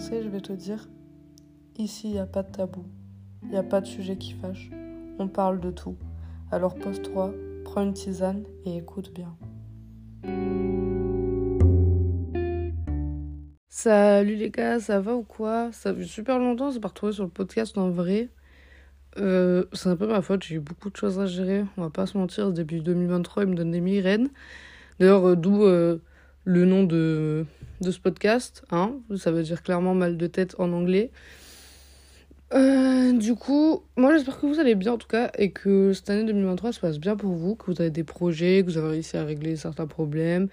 je vais te dire, ici, il n'y a pas de tabou, il n'y a pas de sujet qui fâche, on parle de tout. Alors pose-toi, prends une tisane et écoute bien. Salut les gars, ça va ou quoi? Ça fait super longtemps, c'est pas retrouvé sur le podcast en vrai. Euh, c'est un peu ma faute, j'ai eu beaucoup de choses à gérer, on va pas se mentir, début 2023 il me donne des migraines. D'ailleurs, euh, d'où euh, le nom de, de ce podcast, hein, ça veut dire clairement mal de tête en anglais. Euh, du coup, moi j'espère que vous allez bien en tout cas et que cette année 2023 se passe bien pour vous, que vous avez des projets, que vous avez réussi à régler certains problèmes,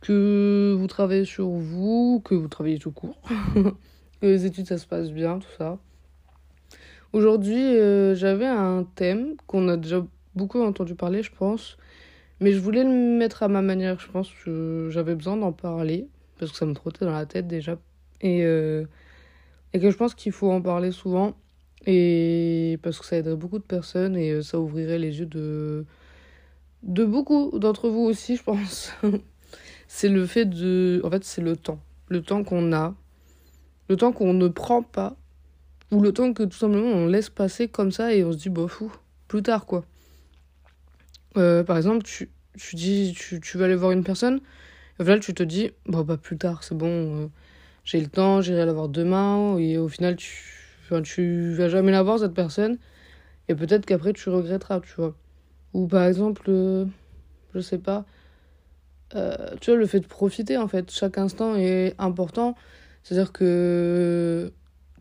que vous travaillez sur vous, que vous travaillez tout court, que les études ça se passe bien, tout ça. Aujourd'hui, euh, j'avais un thème qu'on a déjà beaucoup entendu parler, je pense, mais je voulais le mettre à ma manière, je pense que j'avais besoin d'en parler, parce que ça me trottait dans la tête déjà. Et, euh, et que je pense qu'il faut en parler souvent, et parce que ça aiderait beaucoup de personnes, et euh, ça ouvrirait les yeux de, de beaucoup d'entre vous aussi, je pense. c'est le fait de... En fait, c'est le temps. Le temps qu'on a, le temps qu'on ne prend pas, ou le temps que tout simplement on laisse passer comme ça et on se dit, bof, fou, plus tard quoi. Euh, par exemple, tu, tu dis, tu, tu vas aller voir une personne, et final, tu te dis, bon, bah, plus tard, c'est bon, euh, j'ai le temps, j'irai la voir demain, et au final, tu, enfin, tu vas jamais la voir, cette personne, et peut-être qu'après, tu regretteras, tu vois. Ou par exemple, euh, je sais pas, euh, tu vois, le fait de profiter, en fait, chaque instant est important, c'est-à-dire que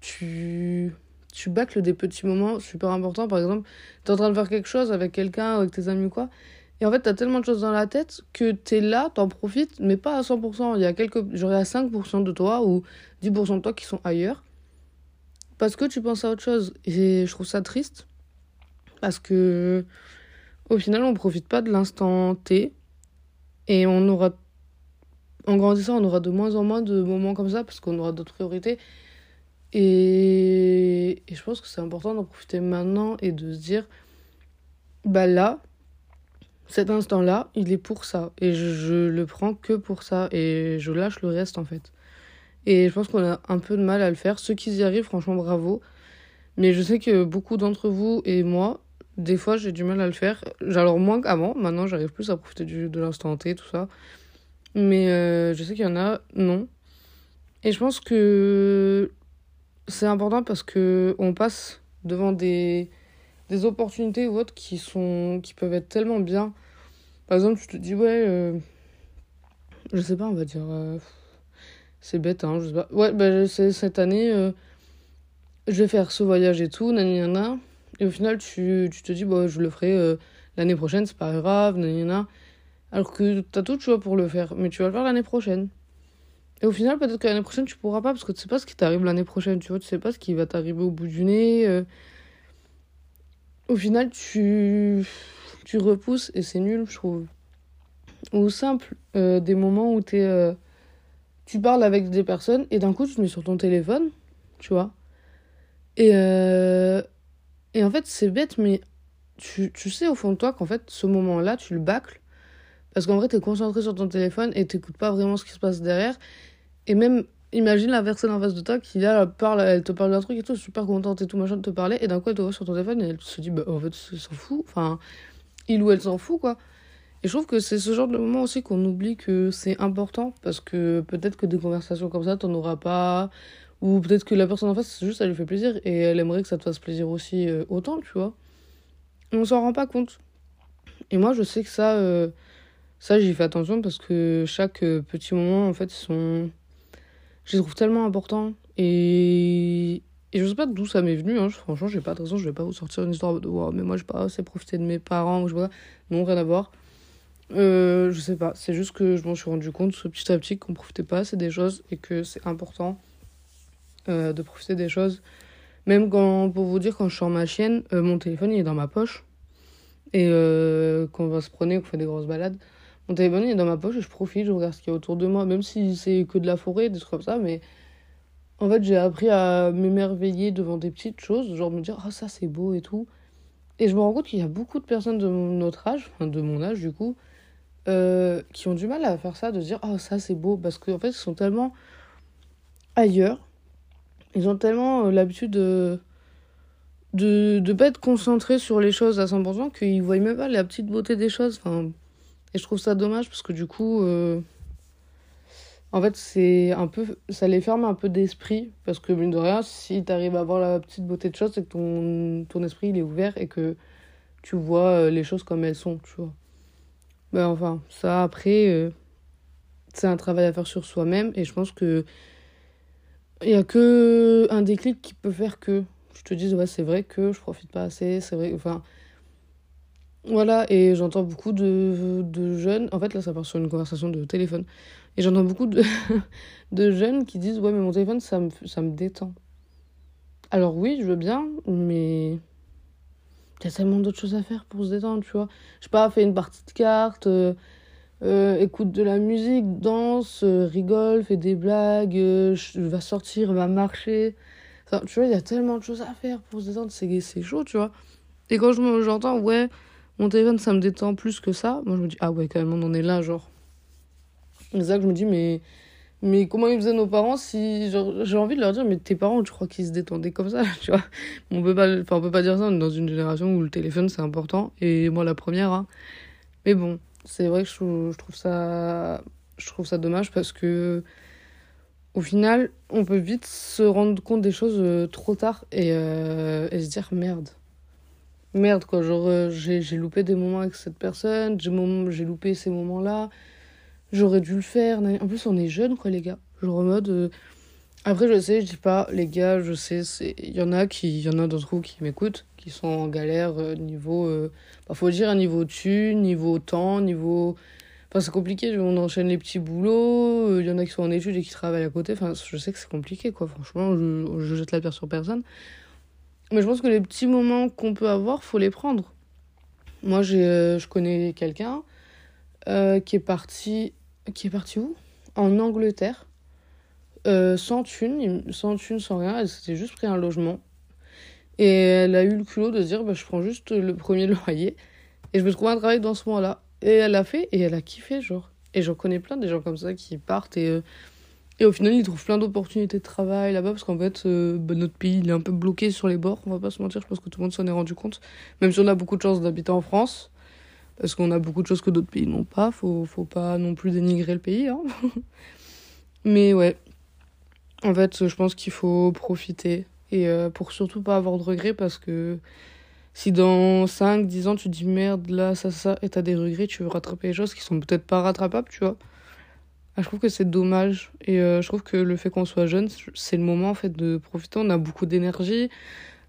tu tu bâcles des petits moments super importants. Par exemple, tu es en train de faire quelque chose avec quelqu'un, avec tes amis ou quoi. Et en fait, tu as tellement de choses dans la tête que tu es là, tu en profites, mais pas à 100%. Il y a quelques. J'aurais à 5% de toi ou 10% de toi qui sont ailleurs. Parce que tu penses à autre chose. Et je trouve ça triste. Parce que. Au final, on profite pas de l'instant T. Et on aura. En grandissant, on aura de moins en moins de moments comme ça parce qu'on aura d'autres priorités. Et, je pense que c'est important d'en profiter maintenant et de se dire, bah là, cet instant-là, il est pour ça. Et je, je, le prends que pour ça. Et je lâche le reste, en fait. Et je pense qu'on a un peu de mal à le faire. Ceux qui y arrivent, franchement, bravo. Mais je sais que beaucoup d'entre vous et moi, des fois, j'ai du mal à le faire. Alors, moins qu'avant. Maintenant, j'arrive plus à profiter du, de l'instant T, tout ça. Mais euh, je sais qu'il y en a, non. Et je pense que c'est important parce que on passe devant des, des opportunités ou autres qui, sont, qui peuvent être tellement bien. Par exemple, tu te dis, ouais, euh, je sais pas, on va dire, euh, c'est bête, hein, je sais pas. Ouais, bah, cette année, euh, je vais faire ce voyage et tout, nanana. Et au final, tu, tu te dis, bah, je le ferai l'année prochaine, c'est pas grave, nanana. Alors que t'as tout, tu vois, pour le faire, mais tu vas le faire l'année prochaine. Et au final, peut-être que l'année prochaine, tu pourras pas parce que tu sais pas ce qui t'arrive l'année prochaine, tu vois, tu sais pas ce qui va t'arriver au bout du nez. Euh. Au final, tu, tu repousses et c'est nul, je trouve. Ou simple, euh, des moments où t'es, euh, tu parles avec des personnes et d'un coup, tu te mets sur ton téléphone, tu vois. Et, et en fait, c'est bête, mais tu, tu sais au fond de toi qu'en fait, ce moment-là, tu le bâcles. Parce qu'en vrai, t'es concentré sur ton téléphone et t'écoutes pas vraiment ce qui se passe derrière. Et même, imagine la personne en face de toi qui là, parle, elle te parle d'un truc et tout, super contente et tout, machin de te parler, et d'un coup elle te voit sur ton téléphone et elle se dit, bah en fait, elle s'en fout. Enfin, il ou elle s'en fout, quoi. Et je trouve que c'est ce genre de moment aussi qu'on oublie que c'est important, parce que peut-être que des conversations comme ça, t'en auras pas, ou peut-être que la personne en face, juste, ça lui fait plaisir, et elle aimerait que ça te fasse plaisir aussi euh, autant, tu vois. On s'en rend pas compte. Et moi, je sais que ça, euh, ça, j'y fais attention parce que chaque euh, petit moment, en fait, sont je les trouve tellement importants. Et, et je sais pas d'où ça m'est venu. Hein. Franchement, j'ai pas de raison. Je vais pas vous sortir une histoire de wow, mais moi, j'ai pas assez profité de mes parents. Ou je sais pas. Non, rien à voir. Euh, je sais pas. C'est juste que je m'en suis rendu compte petit à petit qu'on profitait pas assez des choses et que c'est important euh, de profiter des choses. Même quand, pour vous dire, quand je sors ma chienne, euh, mon téléphone il est dans ma poche. Et euh, quand on va se promener, qu'on fait des grosses balades, mon téléphone il est dans ma poche et je profite, je regarde ce qu'il y a autour de moi, même si c'est que de la forêt, des trucs comme ça, mais en fait j'ai appris à m'émerveiller devant des petites choses, genre me dire, ah oh, ça c'est beau et tout. Et je me rends compte qu'il y a beaucoup de personnes de notre âge, enfin de mon âge du coup, euh, qui ont du mal à faire ça, de se dire, oh ça c'est beau, parce qu'en fait ils sont tellement ailleurs ils ont tellement l'habitude de de ne pas être concentrés sur les choses à 100% qu'ils voient même pas la petite beauté des choses. Et je trouve ça dommage parce que du coup, euh, en fait, c'est un peu, ça les ferme un peu d'esprit parce que mine de rien, si tu arrives à voir la petite beauté de choses, c'est que ton, ton esprit il est ouvert et que tu vois euh, les choses comme elles sont, tu vois. Ben enfin, ça après, euh, c'est un travail à faire sur soi-même et je pense que il y a que un déclic qui peut faire que je te dis, ouais, c'est vrai que je profite pas assez, c'est vrai, enfin. Voilà, et j'entends beaucoup de, de, jeunes, en fait là ça part sur une conversation de téléphone, et j'entends beaucoup de, de jeunes qui disent, ouais, mais mon téléphone ça me, ça me détend. Alors oui, je veux bien, mais a tellement d'autres choses à faire pour se détendre, tu vois. Je sais pas, fais une partie de cartes, euh, euh, écoute de la musique, danse, euh, rigole, fais des blagues, va sortir, va marcher tu vois, il y a tellement de choses à faire pour se détendre, c'est chaud, tu vois. Et quand j'entends, ouais, mon téléphone, ça me détend plus que ça, moi je me dis, ah ouais, quand même, on en est là, genre. C'est ça que je me dis, mais, mais comment ils faisaient nos parents si. J'ai envie de leur dire, mais tes parents, tu crois qu'ils se détendaient comme ça, tu vois? On peut pas, on peut pas dire ça, on est dans une génération où le téléphone, c'est important, et moi la première, hein. Mais bon, c'est vrai que je, je trouve ça. Je trouve ça dommage parce que au final, on peut vite se rendre compte des choses euh, trop tard et, euh, et, se dire merde. Merde, quoi. Genre, euh, j'ai loupé des moments avec cette personne, j'ai loupé ces moments-là, j'aurais dû le faire. En plus, on est jeunes, quoi, les gars. Genre, en mode. Après, je sais, je dis pas, les gars, je sais, il y en a qui, y en a d'entre vous qui m'écoutent, qui sont en galère niveau. Bah, faut dire, un niveau dessus, niveau temps, niveau Enfin, c'est compliqué, on enchaîne les petits boulots, il euh, y en a qui sont en études et qui travaillent à côté. Enfin, je sais que c'est compliqué, quoi. Franchement, je, jette la pierre sur personne. Mais je pense que les petits moments qu'on peut avoir, faut les prendre. Moi, euh, je connais quelqu'un euh, qui est parti. Qui est parti où? En Angleterre. sans thune, sans thune, sans rien. Elle s'était juste pris un logement. Et elle a eu le culot de se dire bah, je prends juste le premier loyer et je me trouve un travail dans ce moment-là. Et elle a fait et elle a kiffé, genre. Et j'en connais plein des gens comme ça qui partent et, euh, et au final ils trouvent plein d'opportunités de travail là-bas parce qu'en fait euh, bah, notre pays il est un peu bloqué sur les bords, on va pas se mentir, je pense que tout le monde s'en est rendu compte. Même si on a beaucoup de chance d'habiter en France, parce qu'on a beaucoup de choses que d'autres pays n'ont pas, faut, faut pas non plus dénigrer le pays. Hein. Mais ouais, en fait je pense qu'il faut profiter et euh, pour surtout pas avoir de regrets parce que si dans 5, 10 ans, tu dis merde, là, ça, ça, et t'as des regrets, tu veux rattraper les choses qui sont peut-être pas rattrapables, tu vois. Ah, je trouve que c'est dommage. Et euh, je trouve que le fait qu'on soit jeune, c'est le moment, en fait, de profiter. On a beaucoup d'énergie,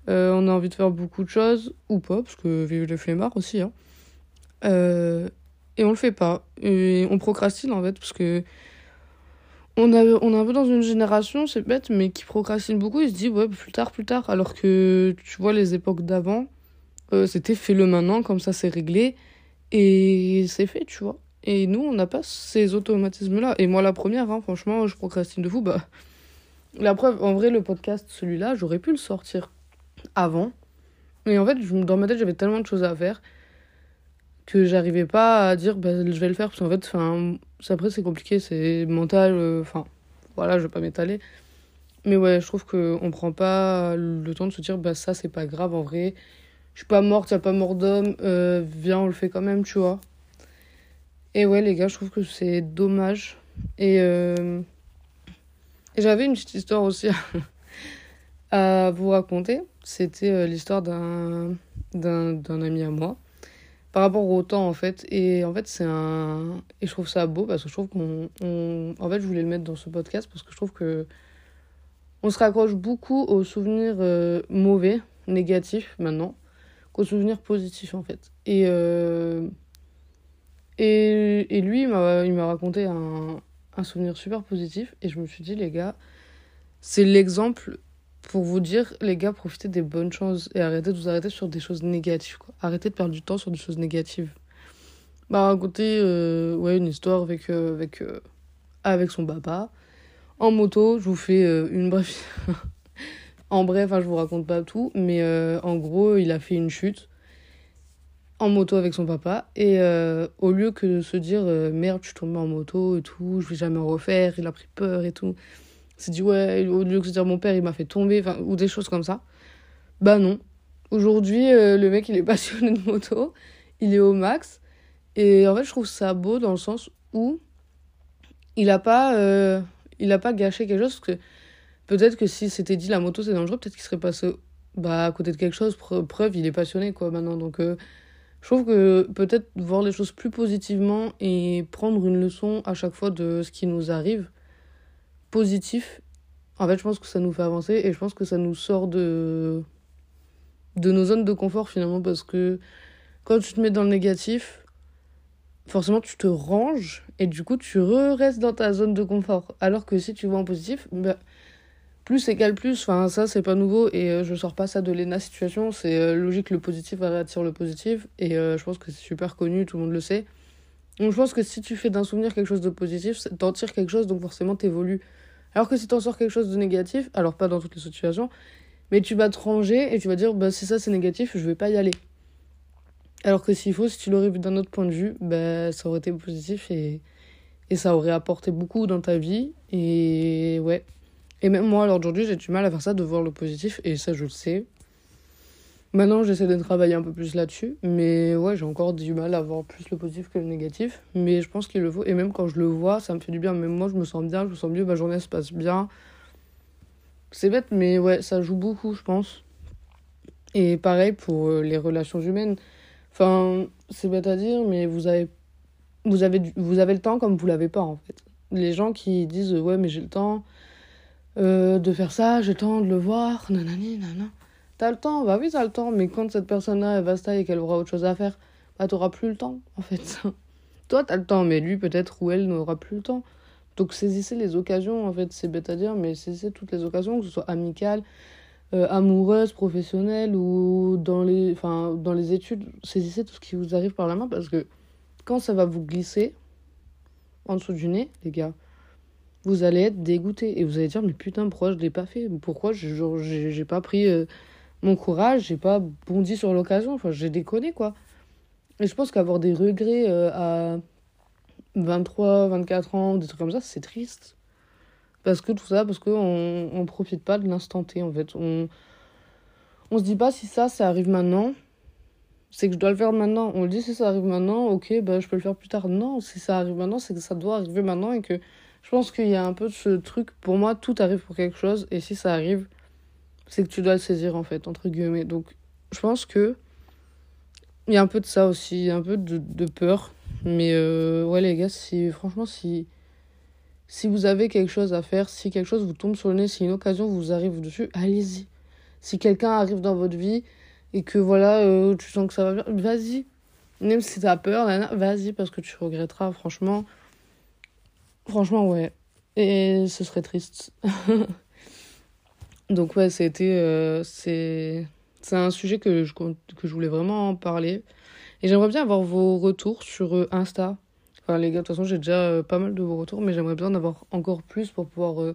euh, on a envie de faire beaucoup de choses, ou pas, parce que vive les flemmards aussi, hein. Euh, et on le fait pas. Et on procrastine, en fait, parce que on, a, on est un peu dans une génération, c'est bête, mais qui procrastine beaucoup. Il se dit, ouais, plus tard, plus tard. Alors que, tu vois, les époques d'avant, c'était fais-le maintenant, comme ça c'est réglé. Et c'est fait, tu vois. Et nous, on n'a pas ces automatismes-là. Et moi, la première, hein, franchement, je procrastine de fou. Bah, la preuve, en vrai, le podcast, celui-là, j'aurais pu le sortir avant. Mais en fait, dans ma tête, j'avais tellement de choses à faire que j'arrivais pas à dire bah, je vais le faire. Parce qu'en fait, enfin, après, c'est compliqué, c'est mental. Euh, enfin, voilà, je vais pas m'étaler. Mais ouais, je trouve qu'on prend pas le temps de se dire bah, ça, c'est pas grave en vrai je suis pas morte, y a pas mort d'homme, euh, viens, on le fait quand même, tu vois. Et ouais, les gars, je trouve que c'est dommage. Et, euh, j'avais une petite histoire aussi à vous raconter. C'était euh, l'histoire d'un, d'un, ami à moi. Par rapport au temps, en fait. Et en fait, c'est un. Et je trouve ça beau parce que je trouve qu'on. En fait, je voulais le mettre dans ce podcast parce que je trouve que. On se raccroche beaucoup aux souvenirs mauvais, négatifs maintenant aux souvenirs positifs en fait. Et, euh, et, lui, il m'a raconté un, un, souvenir super positif et je me suis dit, les gars, c'est l'exemple pour vous dire, les gars, profitez des bonnes choses et arrêtez de vous arrêter sur des choses négatives. Arrêtez de perdre du temps sur des choses négatives. M'a raconté euh, ouais, une histoire avec, euh, avec, avec son papa. En moto, je vous fais une bref En bref, je vous raconte pas tout, mais euh, en gros, il a fait une chute en moto avec son papa. Et euh, au lieu que de se dire euh, merde, je suis tombé en moto et tout, je vais jamais en refaire, il a pris peur et tout. s'est dit ouais, au lieu de se dire mon père il m'a fait tomber, ou des choses comme ça. Bah non. Aujourd'hui, euh, le mec il est passionné de moto, il est au max. Et en fait, je trouve ça beau dans le sens où il a pas, il a pas gâché quelque chose. Parce que peut-être que si c'était dit la moto c'est dangereux, peut-être qu'il serait passé bah, à côté de quelque chose. Preuve, il est passionné quoi maintenant. Donc je trouve que peut-être voir les choses plus positivement et prendre une leçon à chaque fois de ce qui nous arrive positif, en fait, je pense que ça nous fait avancer et je pense que ça nous sort de, nos zones de confort finalement parce que quand tu te mets dans le négatif, forcément tu te ranges et du coup tu restes dans ta zone de confort. Alors que si tu vois en positif, bah, plus égale plus, enfin ça c'est pas nouveau et euh, je sors pas ça de l'ENA situation, c'est euh, logique le positif attire le positif et euh, je pense que c'est super connu, tout le monde le sait. Donc je pense que si tu fais d'un souvenir quelque chose de positif, t'en tires quelque chose donc forcément t'évolues. Alors que si t'en sors quelque chose de négatif, alors pas dans toutes les situations, mais tu vas te ranger et tu vas dire bah si ça c'est négatif, je vais pas y aller. Alors que s'il faut, si tu l'aurais vu d'un autre point de vue, bah ça aurait été positif et, et ça aurait apporté beaucoup dans ta vie et ouais. Et même moi, aujourd'hui, j'ai du mal à faire ça, de voir le positif, et ça, je le sais. Maintenant, j'essaie de travailler un peu plus là-dessus, mais ouais, j'ai encore du mal à voir plus le positif que le négatif, mais je pense qu'il le faut, et même quand je le vois, ça me fait du bien, même moi, je me sens bien, je me sens mieux, ma journée se passe bien. C'est bête, mais ouais, ça joue beaucoup, je pense. Et pareil pour euh, les relations humaines. Enfin, c'est bête à dire, mais vous avez, vous avez, vous avez le temps comme vous l'avez pas, en fait. Les gens qui disent, ouais, mais j'ai le temps, euh, de faire ça, j'ai le temps de le voir, nanani, nanana. T'as le temps, bah oui, t'as le temps, mais quand cette personne-là, elle va se tailler et qu'elle aura autre chose à faire, bah t'auras plus le temps, en fait. Toi, t'as le temps, mais lui, peut-être, ou elle, n'aura plus le temps. Donc saisissez les occasions, en fait, c'est bête à dire, mais saisissez toutes les occasions, que ce soit amicales, euh, amoureuses, professionnelles ou dans les, enfin, dans les études, saisissez tout ce qui vous arrive par la main parce que quand ça va vous glisser en dessous du nez, les gars, vous allez être dégoûté. Et vous allez dire mais putain pourquoi je l'ai pas fait? Pourquoi j'ai pas pris euh, mon courage? J'ai pas bondi sur l'occasion? Enfin j'ai déconné quoi. Et je pense qu'avoir des regrets euh, à 23 24 ans des trucs comme ça c'est triste. Parce que tout ça parce que on, on profite pas de l'instant T en fait. On on se dit pas si ça ça arrive maintenant. C'est que je dois le faire maintenant. On le dit si ça arrive maintenant ok bah je peux le faire plus tard. Non si ça arrive maintenant c'est que ça doit arriver maintenant et que je pense qu'il y a un peu de ce truc. Pour moi, tout arrive pour quelque chose. Et si ça arrive, c'est que tu dois le saisir, en fait, entre guillemets. Donc, je pense que. Il y a un peu de ça aussi, un peu de, peur. Mais euh, ouais, les gars, si, franchement, si, si vous avez quelque chose à faire, si quelque chose vous tombe sur le nez, si une occasion vous arrive dessus, allez-y. Si quelqu'un arrive dans votre vie et que voilà, euh, tu sens que ça va bien, vas-y. Même si t'as peur, vas-y, parce que tu regretteras, franchement. Franchement, ouais. Et ce serait triste. Donc, ouais, c'était. Euh, c'est un sujet que je, que je voulais vraiment en parler. Et j'aimerais bien avoir vos retours sur euh, Insta. Enfin, les gars, de toute façon, j'ai déjà euh, pas mal de vos retours, mais j'aimerais bien en avoir encore plus pour pouvoir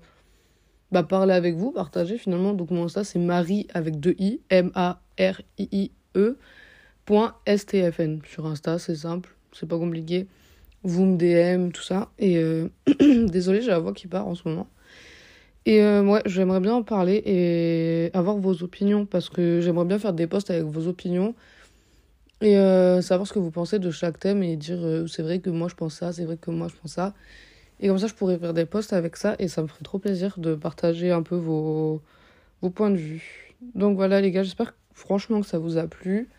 bah, parler avec vous, partager finalement. Donc, mon Insta, c'est Marie avec deux i, M-A-R-I-I-E, point S-T-F-N. Sur Insta, c'est simple, c'est pas compliqué vous me DM, tout ça. Et euh, désolé, j'ai la voix qui part en ce moment. Et euh, ouais, j'aimerais bien en parler et avoir vos opinions parce que j'aimerais bien faire des posts avec vos opinions et euh, savoir ce que vous pensez de chaque thème et dire c'est vrai que moi je pense ça, c'est vrai que moi je pense ça. Et comme ça, je pourrais faire des posts avec ça et ça me ferait trop plaisir de partager un peu vos, vos points de vue. Donc voilà, les gars, j'espère franchement que ça vous a plu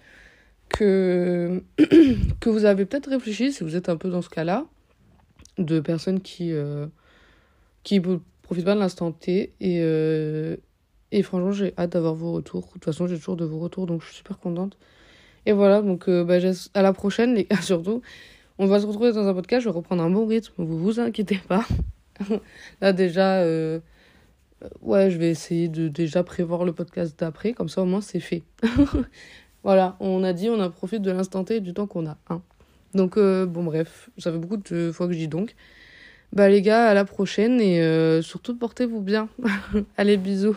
que, que vous avez peut-être réfléchi, si vous êtes un peu dans ce cas-là, de personnes qui euh, qui profitent pas de l'instant T. Et, euh, et franchement, j'ai hâte d'avoir vos retours. De toute façon, j'ai toujours de vos retours, donc je suis super contente. Et voilà, donc euh, bah, à la prochaine, les gars, surtout. On va se retrouver dans un podcast, je vais reprendre un bon rythme, vous vous inquiétez pas. Là, déjà, euh, ouais, je vais essayer de déjà prévoir le podcast d'après, comme ça au moins c'est fait. Voilà, on a dit, on a profité de l'instant T et du temps qu'on a. Hein. Donc, euh, bon, bref, ça fait beaucoup de fois que je dis donc. Bah, les gars, à la prochaine et euh, surtout portez-vous bien. Allez, bisous.